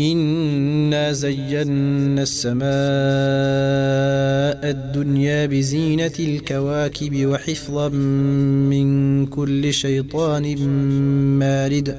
إنا زينا السماء الدنيا بزينة الكواكب وحفظا من كل شيطان مارد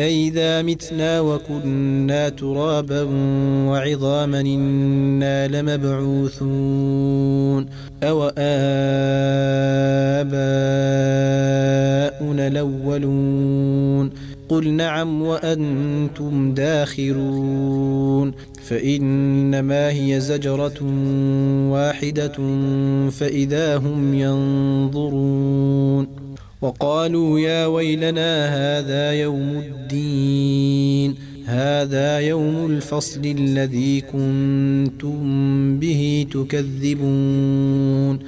أئذا متنا وكنا ترابا وعظاما إنا لمبعوثون أو آباؤنا الأولون قل نعم وأنتم داخرون فإنما هي زجرة واحدة فإذا هم ينظرون وقالوا يا ويلنا هذا يوم الدين هذا يوم الفصل الذي كنتم به تكذبون.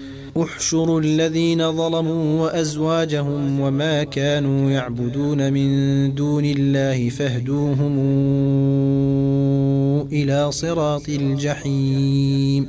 احشروا الذين ظلموا وأزواجهم وما كانوا يعبدون من دون الله فاهدوهم إلى صراط الجحيم.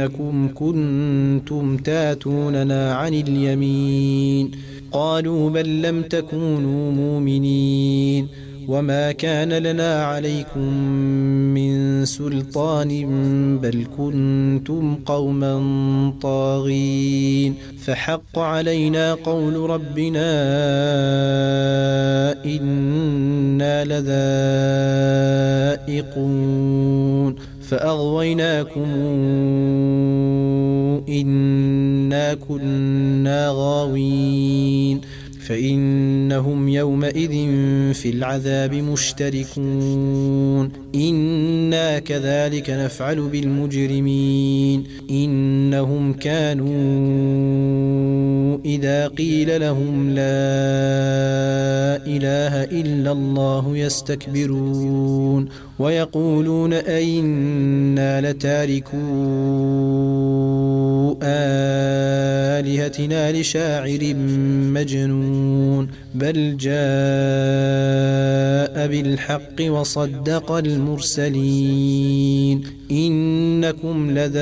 إنكم كنتم تاتوننا عن اليمين. قالوا بل لم تكونوا مؤمنين. وما كان لنا عليكم من سلطان بل كنتم قوما طاغين. فحق علينا قول ربنا إنا لذائقون. فأغويناكم إنا كنا غاوين فإنهم يومئذ في العذاب مشتركون. إنا كذلك نفعل بالمجرمين. إنهم كانوا إذا قيل لهم لا إله إلا الله يستكبرون. ويقولون أئنا لتاركو آلهتنا لشاعر مجنون بل جاء بالحق وصدق المرسلين. إنكم لذائق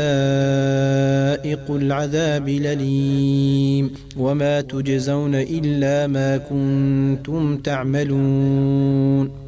العذاب لليم وما تجزون إلا ما كنتم تعملون.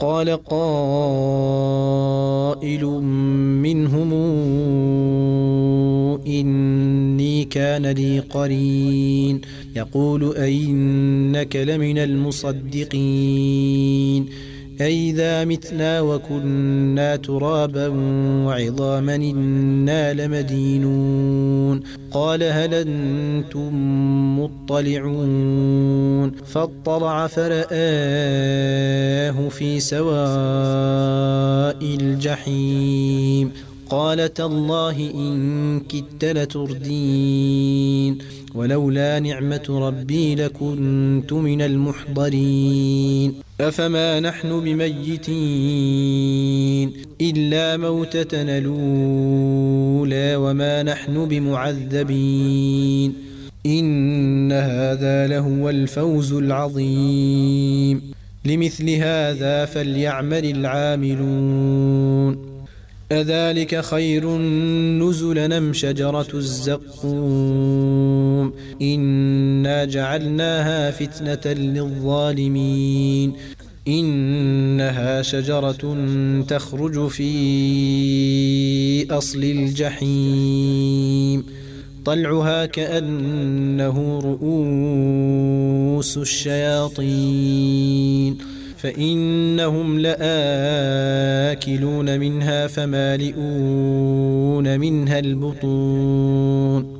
قال قائل منهم إني كان لي قرين. يقول أئنك لمن المصدقين. أئذا متنا وكنا ترابا وعظاما إنا لمدينون. قال هل أنتم مطلعون؟ فاطلع فرآه في سواء الجحيم. قال تالله إن كدت لتردين. ولولا نعمة ربي لكنت من المحضرين. أفما نحن بميتين إلا موتتنا الأولى وما نحن بمعذبين إن هذا لهو الفوز العظيم لمثل هذا فليعمل العاملون أذلك خير نزلا نم شجرة الزقوم إنا جعلناها فتنة للظالمين. إنها شجرة تخرج في أصل الجحيم. طلعها كأنه رؤوس الشياطين. فإنهم لآكلون منها فمالئون منها البطون.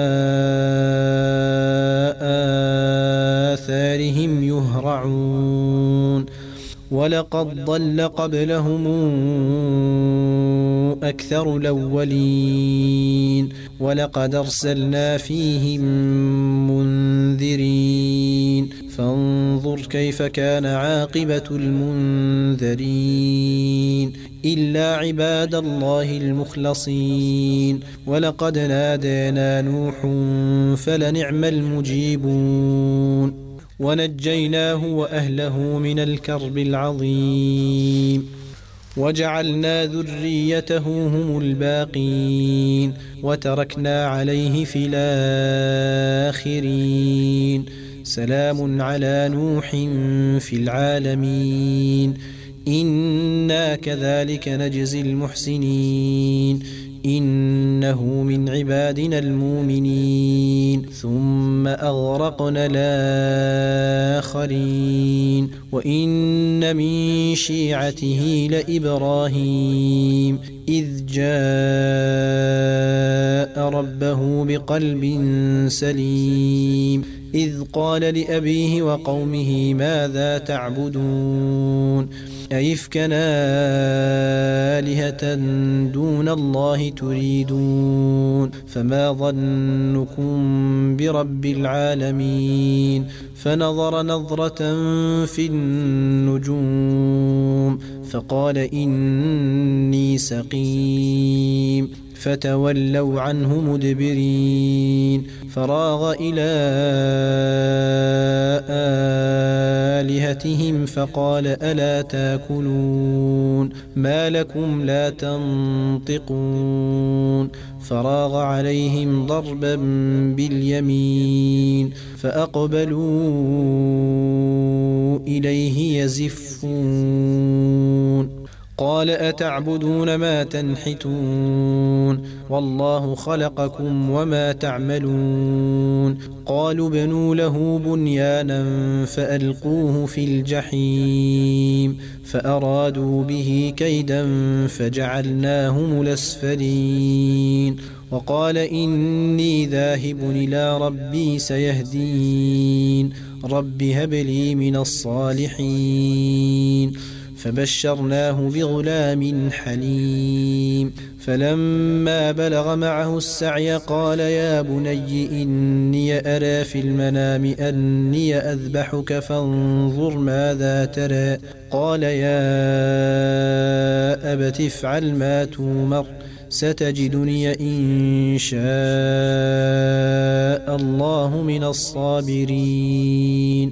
ولقد ضل قبلهم أكثر الأولين ولقد أرسلنا فيهم منذرين فانظر كيف كان عاقبة المنذرين إلا عباد الله المخلصين ولقد نادينا نوح فلنعم المجيبون ونجيناه وأهله من الكرب العظيم. وجعلنا ذريته هم الباقين وتركنا عليه في الآخرين. سلام على نوح في العالمين. إنا كذلك نجزي المحسنين. إنه من عبادنا المؤمنين. ثم أغرقنا الآخرين. وإن من شيعته لإبراهيم. إذ جاء ربه بقلب سليم. إذ قال لأبيه وقومه ماذا تعبدون؟ أئفكا آلهة دون الله تريدون فما ظنكم برب العالمين؟ فنظر نظرة في النجوم فقال إني سقيم. فتولوا عنه مدبرين فراغ إلى آلهتهم فقال ألا تاكلون ما لكم لا تنطقون فراغ عليهم ضربا باليمين فأقبلوا إليه يزفون قال أتعبدون ما تنحتون والله خلقكم وما تعملون قالوا بنوا له بنيانا فألقوه في الجحيم فأرادوا به كيدا فجعلناهم الأسفلين وقال إني ذاهب إلى ربي سيهدين رب هب لي من الصالحين فبشرناه بغلام حليم. فلما بلغ معه السعي قال يا بني إني أرى في المنام أني أذبحك فانظر ماذا ترى. قال يا أبت افعل ما تومر ستجدني إن شاء الله من الصابرين.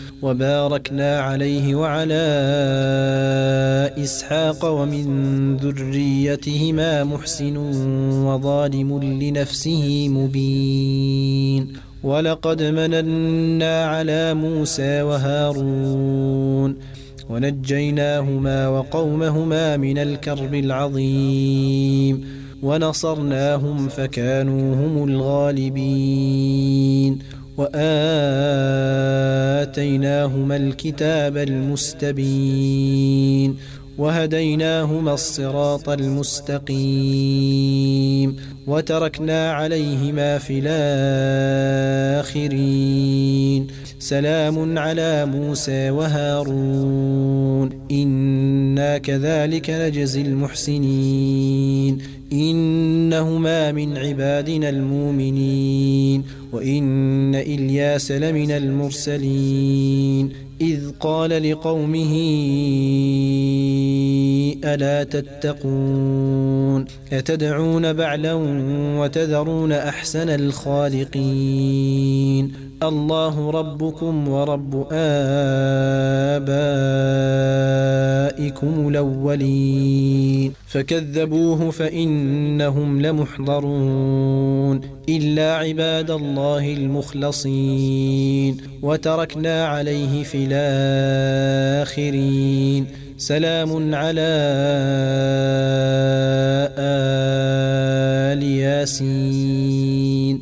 وباركنا عليه وعلى إسحاق ومن ذريتهما محسن وظالم لنفسه مبين. ولقد مننا على موسى وهارون. ونجيناهما وقومهما من الكرب العظيم. ونصرناهم فكانوا هم الغالبين. وآتيناهما الكتاب المستبين وهديناهما الصراط المستقيم وتركنا عليهما في الآخرين. سلام على موسى وهارون. إنا كذلك نجزي المحسنين إنهما من عبادنا المؤمنين وإن إلياس لمن المرسلين إذ قال لقومه ألا تتقون أتدعون بعلا وتذرون أحسن الخالقين الله ربكم ورب آبائكم الأولين. فكذبوه فإنهم لمحضرون. إلا عباد الله المخلصين. وتركنا عليه في الآخرين. سلام على آل ياسين.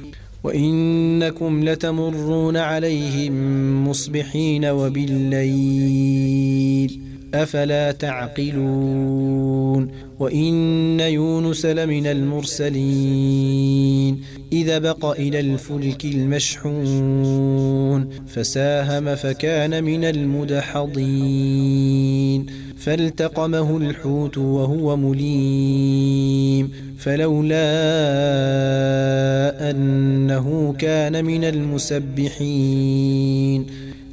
وإنكم لتمرون عليهم مصبحين وبالليل. أفلا تعقلون؟ وإن يونس لمن المرسلين. إذا بق إلى الفلك المشحون فساهم فكان من المدحضين. فالتقمه الحوت وهو مليم. فلولا أنه كان من المسبحين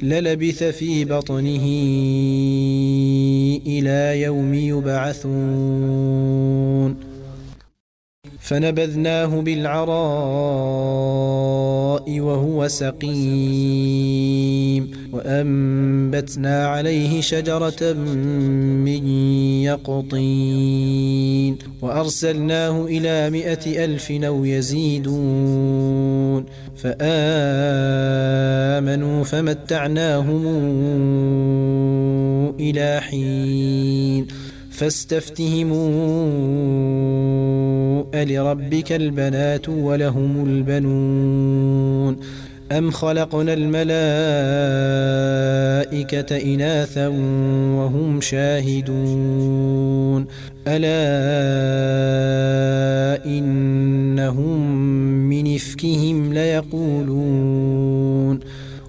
للبث في بطنه إلى يوم يبعثون. فنبذناه بالعراء وهو سقيم وأنبتنا عليه شجرة من يقطين وأرسلناه إلى مئة ألف أو يزيدون فآمنوا فمتعناهم إلى حين فاستفتهموا ألربك البنات ولهم البنون. أم خلقنا الملائكة إناثا وهم شاهدون. ألا إنهم من إفكهم ليقولون.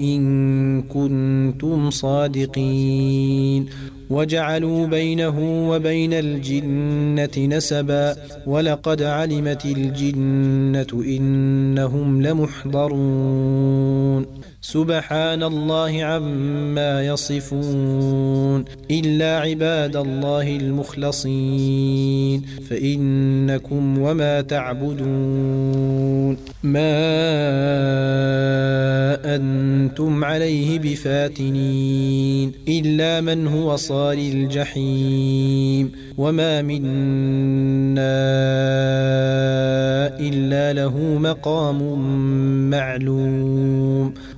إن كنتم صادقين. وجعلوا بينه وبين الجنة نسبا ولقد علمت الجنة إنهم لمحضرون. سبحان الله عما يصفون إلا عباد الله المخلصين فإنكم وما تعبدون. ما أنتم عليه بفاتنين إلا من هو صال الجحيم. وما منا إلا له مقام معلوم.